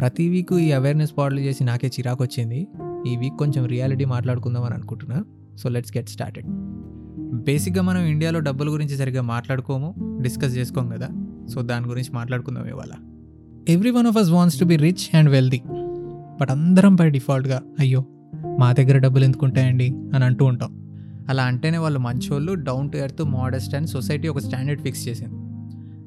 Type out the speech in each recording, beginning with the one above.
ప్రతి వీక్ ఈ అవేర్నెస్ పాటలు చేసి నాకే చిరాకు వచ్చింది. ఈ వీక్ కొంచెం రియాలిటీ మాట్లాడుకుందాం అని అనుకుంటున్నా. సో లెట్స్ గెట్ స్టార్టెడ్ బేసిక్గా మనం ఇండియాలో డబ్బుల గురించి సరిగ్గా మాట్లాడుకోము డిస్కస్ చేసుకోం కదా. సో దాని గురించి మాట్లాడుకుందాం ఇవాళ. Everyone of us wants to be rich and wealthy but అందరం బై డిఫాల్ట్గా అయ్యో మా దగ్గర డబ్బులు ఎందుకుంటాయండి అని అంటూ ఉంటాం. అలా అంటేనే వాళ్ళు మంచోళ్ళు down to earth modest and society ఒక స్టాండర్డ్ ఫిక్స్ చేసింది.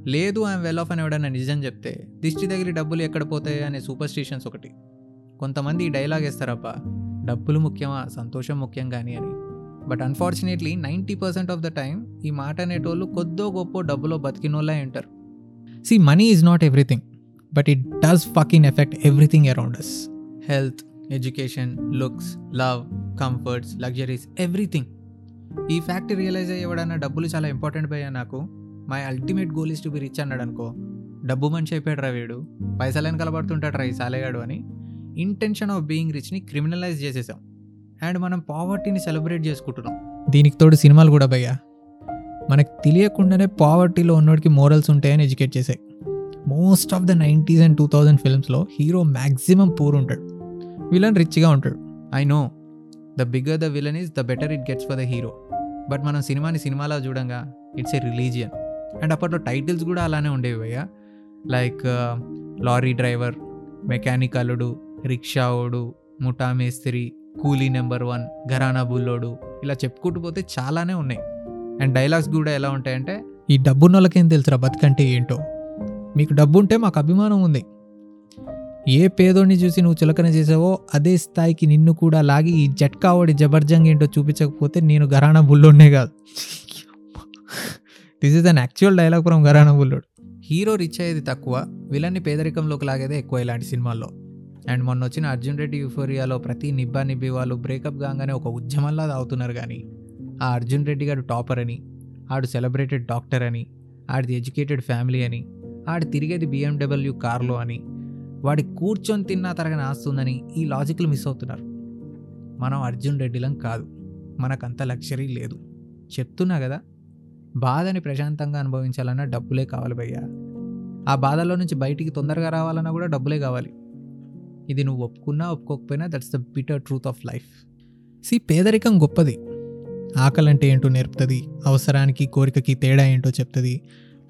లేదు ఐఎమ్ వెల్ ఆఫ్ అని ఎవడన్నా నిజం చెప్తే దిష్టి దగ్గర డబ్బులు ఎక్కడ పోతాయి అనే సూపర్ స్టిషన్స్ ఒకటి. కొంతమంది ఈ డైలాగ్ వేస్తారబ్బా డబ్బులు ముఖ్యమా సంతోషం ముఖ్యం కానీ అని. But unfortunately ninety percent of the time ఈ మాట అనేటోళ్ళు కొద్దో గొప్ప డబ్బులో బతికినోళ్ళే ఉంటారు. See money is not everything but it does fucking effect everything around us health education looks love comforts luxuries everything ఈ ఫ్యాక్ట్ రియలైజ్ అయ్యేవాడన్నా డబ్బులు చాలా ఇంపార్టెంట్ పోయా నాకు. My ultimate goal is to be rich అన్నాడు అనుకో. డబ్బు మనిషి అయిపోయాడు రా వీడు పైసలేని కలబడుతుంటాడు రా ఈ సాలేగాడు అని. ఇంటెన్షన్ ఆఫ్ బీయింగ్ రిచ్ని క్రిమినలైజ్ చేసేసాం. అండ్ మనం పావర్టీని సెలబ్రేట్ చేసుకుంటున్నాం. దీనికి తోడు సినిమాలు కూడా భయ్యా. మనకు తెలియకుండానే పావర్టీలో ఉన్నోడికి మోరల్స్ ఉంటాయని ఎడ్యుకేట్ చేశాయి most of the nineties and two thousand ఫిల్మ్స్లో hero maximum poor ఉంటాడు. విలన్ రిచ్గా ఉంటాడు. I know the bigger the villain is the better it gets for the hero but మనం సినిమాని సినిమాలో చూడంగా ఇట్స్ ఏ రిలీజియన్ అండ్ అప్పట్లో titles కూడా అలానే ఉండేవి అయ్యా. లైక్ లారీ డ్రైవర్ మెకానిక్ అల్లుడు రిక్షావుడు ముఠా మేస్త్రి కూలీ నెంబర్ వన్ ఘరానా బుల్లోడు ఇలా చెప్పుకుంటూ పోతే చాలానే ఉన్నాయి. అండ్ డైలాగ్స్ కూడా ఎలా ఉంటాయంటే ఈ డబ్బున్నోళ్ళకేం తెలుసురా బతుకంటే ఏంటో? మీకు డబ్బు ఉంటే మాకు అభిమానం ఉంది. ఏ పేదోడిని చూసి నువ్వు చులకన చేసావో అదే స్థాయికి నిన్ను కూడా లాగి ఈ జట్కావడి జబర్జంగ్ ఏంటో చూపించకపోతే నేను ఘరానా బుల్లోనే కాదు. This is an actual dialogue from Gharana Bullodu hero rich అయ్యేది తక్కువ విలన్ని పేదరికంలోకి లాగేదే ఎక్కువ ఇలాంటి సినిమాల్లో. అండ్ మొన్న వచ్చిన అర్జున్ రెడ్డి యూఫోరియాలో ప్రతి నిబ్బా నిబ్బి వాళ్ళు బ్రేకప్ కాగానే ఒక ఉద్యమంలా తాగుతున్నారు కానీ ఆ అర్జున్ రెడ్డి గారు టాపర్ అని ఆడు సెలబ్రేటెడ్ డాక్టర్ అని ఆడిది ఎడ్యుకేటెడ్ ఫ్యామిలీ అని ఆడు తిరిగేది బిఎండబ్ల్యూ కార్లో అని వాడి కూర్చొని తిన్నా తరగని ఆస్తుందని ఈ లాజిక్లు మిస్ అవుతున్నారు. మనం అర్జున్ రెడ్డిలం కాదు. మనకంత లగ్జరీ లేదు. చెప్తున్నా కదా బాధని ప్రశాంతంగా అనుభవించాలన్నా డబ్బులే కావాలి భయ్యా. ఆ బాధలో నుంచి బయటికి తొందరగా రావాలన్నా కూడా డబ్బులే కావాలి. ఇది నువ్వు ఒప్పుకున్నా ఒప్పుకోకపోయినా that's the bitter truth of life see పేదరికం గొప్పది. ఆకలంటే ఏంటో నేర్పుతుంది అవసరానికి కోరికకి తేడా ఏంటో చెప్తుంది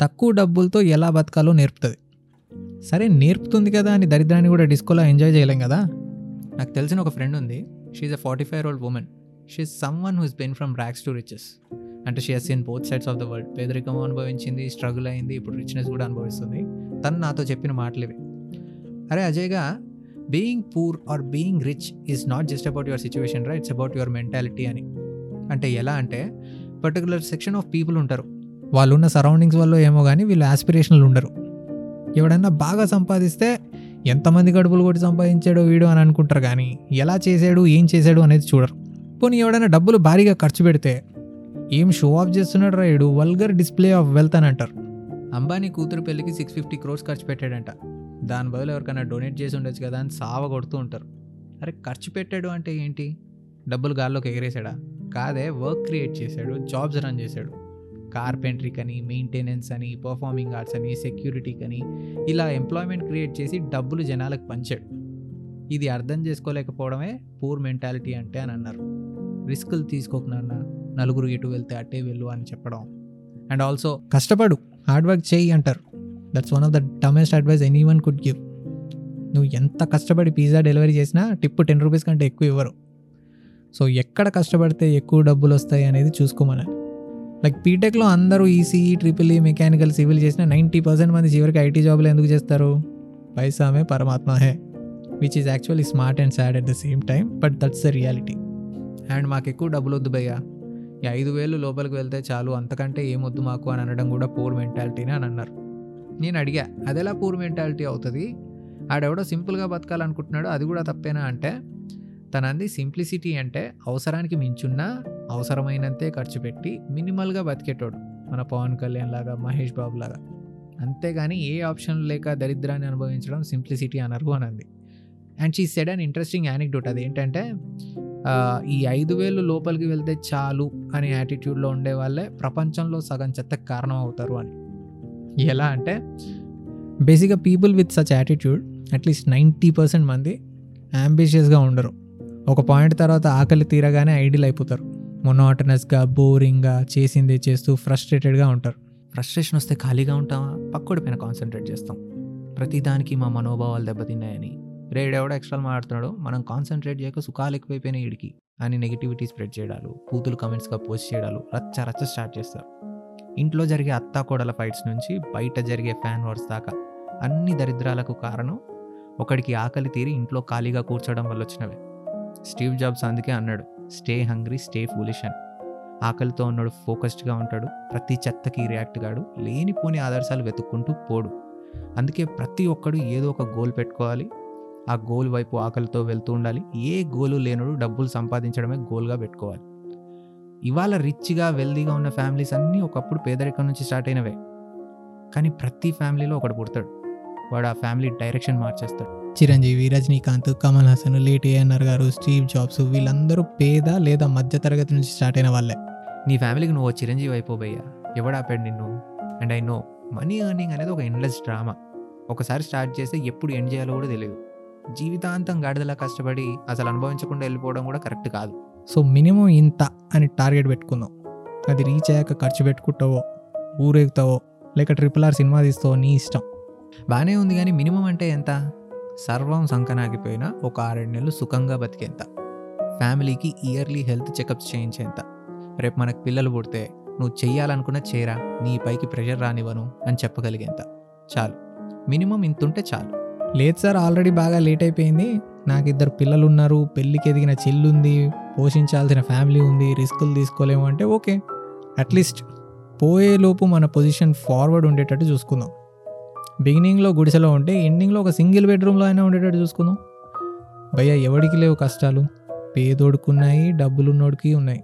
తక్కువ డబ్బులతో ఎలా బతకాలో నేర్పుతుంది. సరే నేర్పుతుంది కదా అని దరిద్రాన్ని కూడా డిస్కోలో ఎంజాయ్ చేయలేం కదా? నాకు తెలిసిన ఒక ఫ్రెండ్ ఉంది she's a forty five old woman she's someone who's been from rags to riches అంటే she has seen both sides of the world పేదరికం అనుభవించింది స్ట్రగుల్ అయింది ఇప్పుడు రిచ్నెస్ కూడా అనుభవిస్తుంది. తను నాతో చెప్పిన మాటలు ఇవి. అరే అజయ్గా being poor or being rich is not just about your situation రా ఇట్స్ అబౌట్ యువర్ మెంటాలిటీ అని. అంటే ఎలా అంటే పర్టికులర్ సెక్షన్ ఆఫ్ పీపుల్ ఉంటారు. వాళ్ళు ఉన్న సరౌండింగ్స్ వల్ల ఏమో కానీ వీళ్ళు ఆస్పిరేషన్లు ఉండరు. ఎవడన్నా బాగా సంపాదిస్తే ఎంతమంది గడుపులు కొట్టి సంపాదించాడో వీడు అని అనుకుంటారు కానీ ఎలా చేశాడు ఏం చేశాడు అనేది చూడరు. పోనీ ఎవడైనా డబ్బులు భారీగా ఖర్చు పెడితే ఏం షో ఆఫ్ చేస్తున్నాడు Rayudu vulgar display of wealth అని అంటారు. అంబానీ కూతురు పెళ్ళికి సిక్స్ ఫిఫ్టీ క్రోర్స్ ఖర్చు పెట్టాడంట. దాని బదులు ఎవరికైనా డొనేట్ చేసి ఉండొచ్చు కదా అని సావ కొడుతూ ఉంటారు. అరే ఖర్చు పెట్టాడు అంటే ఏంటి? డబ్బులు గాల్లోకి ఎగరేసాడా కాదే వర్క్ క్రియేట్ చేశాడు జాబ్స్ రన్ చేశాడు. కార్పెంట్రీకి అని మెయింటెనెన్స్ అని పర్ఫార్మింగ్ ఆర్ట్స్ అని సెక్యూరిటీకి అని ఇలా ఎంప్లాయ్మెంట్ క్రియేట్ చేసి డబ్బులు జనాలకు పంచాడు. ఇది అర్థం చేసుకోలేకపోవడమే పూర్ మెంటాలిటీ అంటే అని అన్నారు. రిస్కులు తీసుకోకున్నా నలుగురు ఎటు వెళ్తే అట్టే వెళ్ళు అని చెప్పడం. అండ్ ఆల్సో కష్టపడు హార్డ్ వర్క్ చేయి అంటారు. That's one of the dumbest advice anyone could give నువ్వు ఎంత కష్టపడి పిజ్జా డెలివరీ చేసినా టిప్ టెన్ రూపీస్ కంటే ఎక్కువ ఇవ్వరు. సో ఎక్కడ కష్టపడితే ఎక్కువ డబ్బులు వస్తాయి అనేది చూసుకోమని. లైక్ పీటెక్లో అందరూ ECE triple E mechanical civil చేసిన నైంటీ పర్సెంట్ మంది చివరికి ఐటీ జాబ్లు ఎందుకు చేస్తారు? పైసామే పరమాత్మహే which is actually smart and sad at the same time but that's the reality and మాకు ఎక్కువ డబ్బులు వద్దు భయ్యా. ఈ ఐదు వేలు లోపలికి వెళ్తే చాలు అంతకంటే ఏమొద్దు మాకు అని అనడం కూడా పూర్ మెంటాలిటీనే అని అన్నారు. నేను అడిగా అదెలా పూర్ మెంటాలిటీ అవుతుంది? ఆడెవడో సింపుల్గా బతకాలనుకుంటున్నాడో అది కూడా తప్పేనా? అంటే తనంది సింప్లిసిటీ అంటే అవసరానికి మించున్నా అవసరమైనంతే ఖర్చు పెట్టి మినిమల్గా బతికేటోడు మన పవన్ కళ్యాణ్ లాగా మహేష్ బాబు లాగా. అంతేగాని ఏ ఆప్షన్ లేక దరిద్రాన్ని అనుభవించడం సింప్లిసిటీ అనరు అని అంది. And she said and interesting anecdote అది ఏంటంటే ఈ ఐదు వేలు లోపలికి వెళ్తే చాలు అనే యాటిట్యూడ్లో ఉండే వాళ్ళే ప్రపంచంలో సగం చెత్తకు కారణం అవుతారు అని. ఎలా అంటే బేసిక్గా people with such attitude at least ninety percent మంది అంబిషియస్గా ఉండరు. ఒక పాయింట్ తర్వాత ఆకలి తీరగానే ఐడియల్ అయిపోతారు. మొనోటనస్గా బోరింగ్గా చేసిందే చేస్తూ ఫ్రస్ట్రేటెడ్గా ఉంటారు. ఫ్రస్ట్రేషన్ వస్తే ఖాళీగా ఉంటామా? పక్కోడి పైన కాన్సన్ట్రేట్ చేస్తాం. ప్రతిదానికి మా మనోభావాలు దెబ్బతిన్నాయని. రేడెవడో ఎక్స్ట్రా మాట్లాడుతున్నాడు. మనం కాన్సన్ట్రేట్ చేయక సుఖాలు ఎక్కువైపోయినాయి వీడికి అని నెగిటివిటీ స్ప్రెడ్ చేయడాలు కూతులు కమెంట్స్గా పోస్ట్ చేయడాలు రచ్చ రచ్చ స్టార్ట్ చేస్తారు. ఇంట్లో జరిగే అత్తాకోడల ఫైట్స్ నుంచి బయట జరిగే ఫ్యాన్ వార్స్ దాకా అన్ని దరిద్రాలకు కారణం ఒకడికి ఆకలి తీరి ఇంట్లో ఖాళీగా కూర్చోవడం వల్ల వచ్చినవే. స్టీవ్ జాబ్స్ అందుకే అన్నాడు స్టే హంగ్రీ స్టే ఫూలిష్ అని. ఆకలితో ఉన్నాడు ఫోకస్డ్గా ఉంటాడు ప్రతి చెత్తకి రియాక్ట్ కాడు లేనిపోని ఆదర్శాలు వెతుక్కుంటూ పోడు. అందుకే ప్రతి ఒక్కడు ఏదో ఒక గోల్ పెట్టుకోవాలి ఆ గోల్ వైపు ఆకలితో వెళ్తూ ఉండాలి. ఏ గోలు లేనుడు డబ్బులు సంపాదించడమే గోల్గా పెట్టుకోవాలి. ఇవాళ రిచ్గా వెల్దీగా ఉన్న ఫ్యామిలీస్ అన్నీ ఒకప్పుడు పేదరికం నుంచి స్టార్ట్ అయినవే. కానీ ప్రతి ఫ్యామిలీలో ఒకడు పుడతాడు. వాడు ఆ family direction మార్చేస్తాడు. Chiranjeevi Rajinikanth Kamal Haasan late ANR garu Steve Jobs వీళ్ళందరూ పేద లేదా మధ్య తరగతి నుంచి స్టార్ట్ అయిన వాళ్ళే. నీ ఫ్యామిలీకి నువ్వు చిరంజీవి అయిపోబయ్యా ఎవడాపాడు నిన్ను? And I know money earning అనేది ఒక ఎండ్లెస్ డ్రామా. ఒకసారి స్టార్ట్ చేస్తే ఎప్పుడు ఎండ్ చేయాలో కూడా తెలియదు జీవితాంతం గాడిదలా కష్టపడి అసలు అనుభవించకుండా వెళ్ళిపోవడం కూడా కరెక్ట్ కాదు. సో మినిమం ఇంత అని టార్గెట్ పెట్టుకుందాం. అది రీచ్ అయ్యాక ఖర్చు పెట్టుకుంటావో ఊరేగుతావో లేక ట్రిపుల్ ఆర్ సినిమా తీస్తావో నీ ఇష్టం. బాగానే ఉంది కానీ మినిమం అంటే ఎంత? సర్వం సంకనాగిపోయినా ఒక ఆరేడు నెలలు సుఖంగా బతికేంత? ఫ్యామిలీకి ఇయర్లీ హెల్త్ చెకప్స్ చేయించేంత? రేపు మనకు పిల్లలు పుడితే నువ్వు చెయ్యాలనుకున్న చేరా నీ పైకి ప్రెషర్ రానివ్వను అని చెప్పగలిగేంత? చాలు. మినిమం ఇంతుంటే చాలు. లేదు సార్ ఆల్రెడీ బాగా లేట్ అయిపోయింది. నాకు ఇద్దరు పిల్లలు ఉన్నారు పెళ్ళికి ఎదిగిన చెల్లుంది పోషించాల్సిన ఫ్యామిలీ ఉంది రిస్కులు తీసుకోలేము అంటే ఓకే. అట్లీస్ట్ పోయేలోపు మన పొజిషన్ ఫార్వర్డ్ ఉండేటట్టు చూసుకుందాం. బిగినింగ్లో గుడిసెలో ఉంటే ఎండింగ్లో ఒక సింగిల్ బెడ్రూమ్లో అయినా ఉండేటట్టు చూసుకుందాం. భయ్య ఎవడికి లేవు కష్టాలు? పేదోడుకున్నాయి డబ్బులున్నోడికి ఉన్నాయి.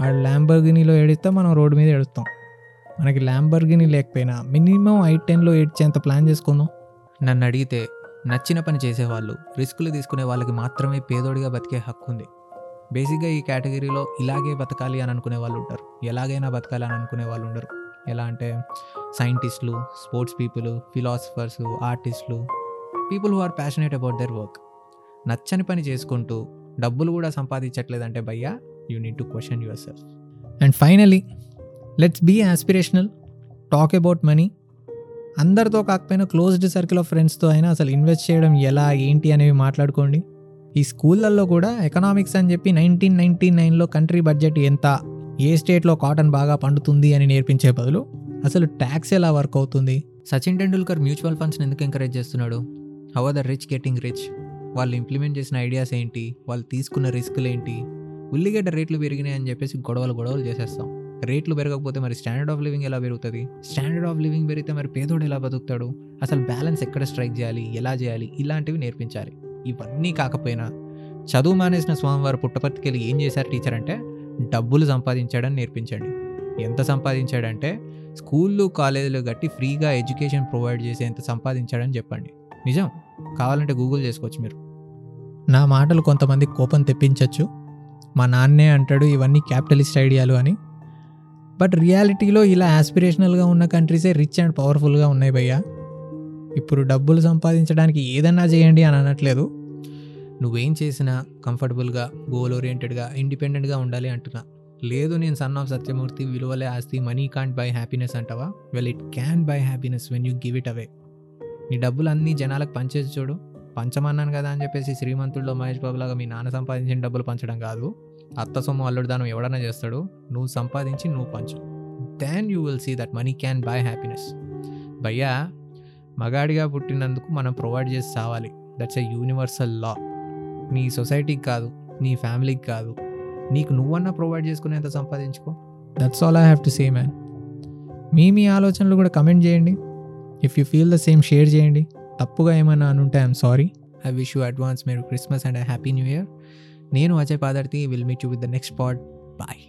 ఆ ల్యాంబర్గినీలో ఏడిస్తే మనం రోడ్డు మీద ఏడుస్తాం. మనకి ల్యాంబర్గిని లేకపోయినా మినిమం ఐ టెన్లో ఏడ్చేంత ప్లాన్ చేసుకుందాం. నన్ను అడిగితే నచ్చిన పని చేసేవాళ్ళు రిస్కులు తీసుకునే వాళ్ళకి మాత్రమే పేదోడిగా బతికే హక్కు ఉంది బేసిక్గా ఈ కేటగిరీలో ఇలాగే బతకాలి అని అనుకునే వాళ్ళు ఉంటారు. ఎలాగైనా బతకాలి అని అనుకునే వాళ్ళు ఉండరు. ఎలా అంటే సైంటిస్టులు స్పోర్ట్స్ పీపుల్ ఫిలాసఫర్స్ ఆర్టిస్టులు people who are passionate about their work. నచ్చని పని చేసుకుంటూ డబ్బులు కూడా సంపాదించట్లేదంటే భయ్యా you need to question yourself and finally let's be aspirational talk about money అందరితో కాకపోయినా క్లోజ్డ్ సర్కిల్ ఆఫ్ ఫ్రెండ్స్తో అయినా అసలు ఇన్వెస్ట్ చేయడం ఎలా ఏంటి అనేవి మాట్లాడుకోండి. ఈ స్కూళ్ళల్లో కూడా ఎకనామిక్స్ అని చెప్పి నైన్టీన్ నైన్టీ నైన్లో కంట్రీ బడ్జెట్ ఎంత ఏ స్టేట్లో కాటన్ బాగా పండుతుంది అని నేర్పించే బదులు అసలు ట్యాక్స్ ఎలా వర్క్ అవుతుంది? సచిన్ టెండూల్కర్ మ్యూచువల్ ఫండ్స్ని ఎందుకు ఎంకరేజ్ చేస్తున్నాడు? How are the rich getting rich వాళ్ళు ఇంప్లిమెంట్ చేసిన ఐడియాస్ ఏంటి? వాళ్ళు తీసుకున్న రిస్కులు ఏంటి? ఉల్లిగడ్డ రేట్లు పెరిగినాయి అని చెప్పేసి గొడవలు గొడవలు చేసేస్తాం. రేట్లు పెరగకపోతే మరి స్టాండర్డ్ ఆఫ్ లివింగ్ ఎలా పెరుగుతుంది? స్టాండర్డ్ ఆఫ్ లివింగ్ పెరిగితే మరి పేదోడు ఎలా బతుకుతాడు? అసలు బ్యాలెన్స్ ఎక్కడ స్ట్రైక్ చేయాలి? ఎలా చేయాలి? ఇలాంటివి నేర్పించాలి. ఇవన్నీ కాకపోయినా చదువు మానేసిన స్వామివారు పుట్టపర్తికెళ్ళి ఏం చేశారు టీచర్ అంటే డబ్బులు సంపాదించాడని నేర్పించండి. ఎంత సంపాదించాడంటే స్కూళ్ళు కాలేజీలు గట్టి ఫ్రీగా ఎడ్యుకేషన్ ప్రొవైడ్ చేసేంత సంపాదించాడని చెప్పండి. నిజం? కావాలంటే గూగుల్ చేసుకోవచ్చు మీరు. నా మాటలు కొంతమంది కోపం తెప్పించవచ్చు మా నాన్నే అంటాడు ఇవన్నీ క్యాపిటలిస్ట్ ఐడియాలు అని. బట్ రియాలిటీలో ఇలా యాస్పిరేషనల్గా ఉన్న కంట్రీసే రిచ్ అండ్ పవర్ఫుల్గా ఉన్నాయి భయ్యా. ఇప్పుడు డబ్బులు సంపాదించడానికి ఏదన్నా చేయండి అని అనట్లేదు. నువ్వేం చేసినా కంఫర్టబుల్గా గోల్ ఓరియంటెడ్గా ఇండిపెండెంట్గా ఉండాలి అంటున్నా. లేదు నేను సన్ ఆఫ్ సత్యమూర్తి విలువలే ఆస్తి మనీ కాంట్ బై హ్యాపీనెస్ అంటావా? Well it can buy happiness when you give it away నీ డబ్బులు అన్నీ జనాలకు పంచేసి చూడు. పంచమన్నాను కదా అని చెప్పేసి శ్రీమంతుల్లో మహేష్ బాబు లాగా మీ నాన్న సంపాదించిన డబ్బులు పంచడం కాదు. అత్త సొమ్ము అల్లుడు దానం ఎవడన్నా చేస్తాడు? నువ్వు సంపాదించి నువ్వు పంచు. Then you will see that money can buy happiness భయ్యా మగాడిగా పుట్టినందుకు మనం ప్రొవైడ్ చేసి సావాలి దట్స్ ఎ యూనివర్సల్ లా నీ సొసైటీకి కాదు నీ ఫ్యామిలీకి కాదు. నీకు నువ్వన్నా ప్రొవైడ్ చేసుకునేంత సంపాదించుకో. That's all I have to say man మీ మీ ఆలోచనలు కూడా కమెంట్ చేయండి. If you feel the same share చేయండి. తప్పుగా ఏమైనా అనుంటే I'm sorry I wish you advance మీరు Christmas and happy new year నేను Ajay Padarthi will meet you with the next pod bye